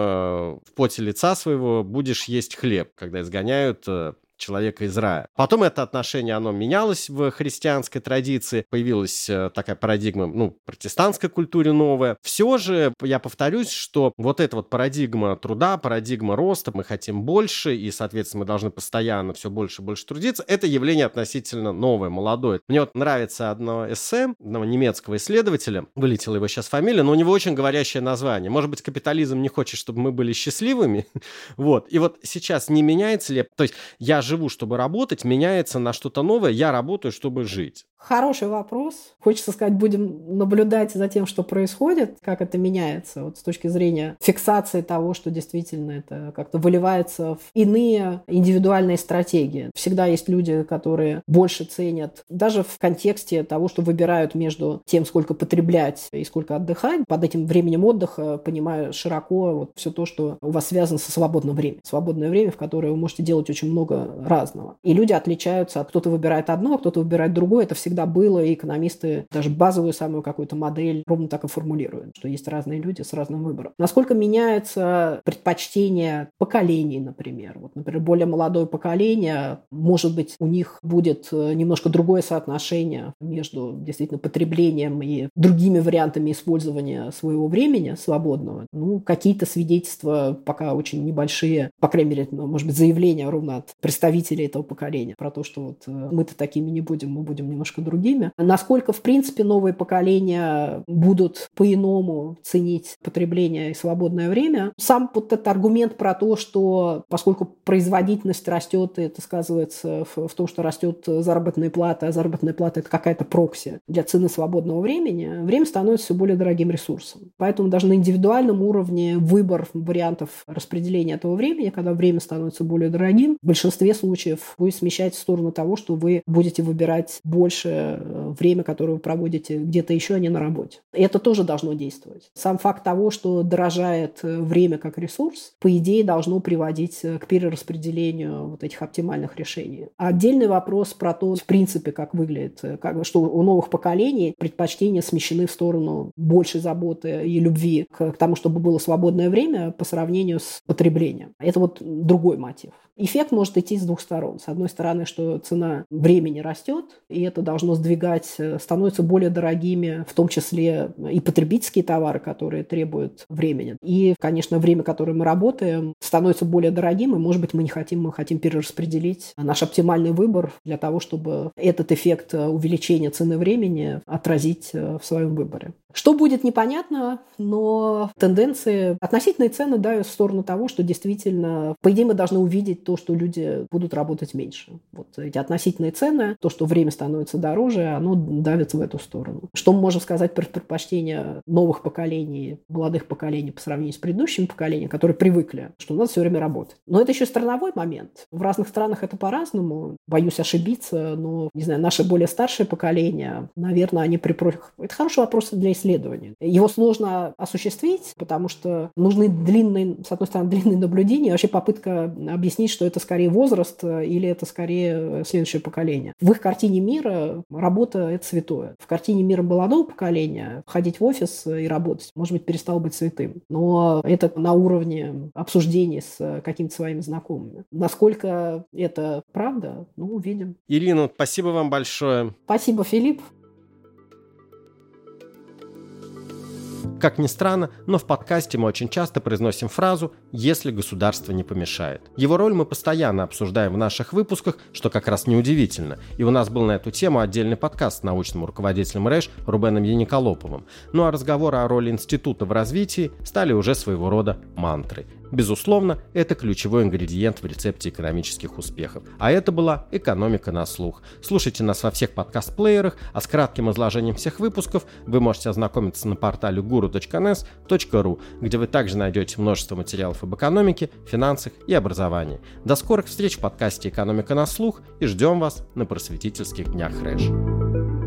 в поте лица своего будешь есть хлеб, когда изгоняют э, человека из рая. Потом это отношение, оно менялось в христианской традиции, появилась э, такая парадигма, ну, протестантской культуре новая. Все же, я повторюсь, что вот эта вот парадигма труда, парадигма роста, мы хотим больше, и, соответственно, мы должны постоянно все больше и больше трудиться, это явление относительно новое, молодое. Мне вот нравится одно эссе одного немецкого исследователя, вылетела его сейчас фамилия, но у него очень говорящее название. Может быть, капитализм не хочет, чтобы мы были счастливыми? вот. И вот сейчас не меняется ли... То есть я живу, чтобы работать, меняется на что-то новое, я работаю, чтобы жить. Хороший вопрос. Хочется сказать, будем наблюдать за тем, что происходит, как это меняется вот с точки зрения фиксации того, что действительно это как-то выливается в иные индивидуальные стратегии. Всегда есть люди, которые больше ценят, даже в контексте того, что выбирают между тем, сколько потреблять и сколько отдыхать. Под этим временем отдыха понимаю широко вот все то, что у вас связано со свободным временем. Свободное время, в которое вы можете делать очень много разного. И люди отличаются. Кто-то выбирает одно, а кто-то выбирает другое. Это всегда было, и экономисты даже базовую самую какую-то модель ровно так и формулируют, что есть разные люди с разным выбором. Насколько меняется предпочтение поколений, например. Вот, например, более молодое поколение, может быть, у них будет э, немножко другое соотношение между действительно потреблением и другими вариантами использования своего времени свободного. Ну, какие-то свидетельства пока очень небольшие, по крайней мере, ну, может быть, заявления ровно от представителей этого поколения про то, что вот э, мы-то такими не будем, мы будем немножко другими. Насколько, в принципе, новые поколения будут по-иному ценить потребление и свободное время. Сам вот этот аргумент про то, что поскольку производительность растет, и это сказывается в, в том, что растет заработная плата, а заработная плата – это какая-то прокси для цены свободного времени, время становится все более дорогим ресурсом. Поэтому даже на индивидуальном уровне выбор вариантов распределения этого времени, когда время становится более дорогим, в большинстве случаев будет смещать в сторону того, что вы будете выбирать больше э, время, которое вы проводите где-то еще, а не на работе. Это тоже должно действовать. Сам факт того, что дорожает э, время как ресурс, по идее, должно приводить э, к перераспределению вот этих оптимальных решений. отдельный вопрос про то, в принципе, как выглядит, как, что у новых поколений предпочтения смещены в сторону большей заботы и любви к тому, чтобы было свободное время по сравнению с потреблением. Это вот другой мотив. Эффект может идти с двух сторон. С одной стороны, что цена времени растет, и это должно сдвигать, э, становятся более дорогими, в том числе и потребительские товары, которые требуют времени. И, конечно, время, которое мы работаем, становится более дорогим, и, может быть, мы не хотим, мы хотим перераспределить наш оптимальный выбор для того, чтобы этот эффект э, увеличения цены времени отразить э, в своем выборе. Что будет непонятно, но тенденции, относительные цены дают в сторону того, что действительно, по идее, мы должны увидеть то, что люди будут работать меньше. Вот эти относительные цены, то, что время становится подороже, оно давит в эту сторону. Что мы можем сказать про предпочтение новых поколений, молодых поколений по сравнению с предыдущими поколениями, которые привыкли, что надо все время работать. Но это еще страновой момент. В разных странах это по-разному. Боюсь ошибиться, но, не знаю, наше более старшее поколение, наверное, они при Это хороший вопрос для исследования. Его сложно осуществить, потому что нужны длинные, с одной стороны, длинные наблюдения, вообще попытка объяснить, что это скорее возраст или это скорее следующее поколение. В их картине мира работа – это святое. В картине мира молодого поколения ходить в офис и работать, может быть, перестало быть святым. Но это на уровне обсуждения с какими-то своими знакомыми. Насколько это правда, ну, увидим. Ирина, спасибо вам большое. Спасибо, Филипп. Как ни странно, но в подкасте мы очень часто произносим фразу «если государство не помешает». Его роль мы постоянно обсуждаем в наших выпусках, что как раз неудивительно. И у нас был на эту тему отдельный подкаст с научным руководителем РЭШ Рубеном Яниколоповым. Ну а разговоры о роли института в развитии стали уже своего рода мантрой. Безусловно, это ключевой ингредиент в рецепте экономических успехов. А это была «Экономика на слух». Слушайте нас во всех подкаст-плеерах, а с кратким изложением всех выпусков вы можете ознакомиться на портале guru.nes.ru, где вы также найдете множество материалов об экономике, финансах и образовании. До скорых встреч в подкасте «Экономика на слух» и ждем вас на просветительских днях Рэш.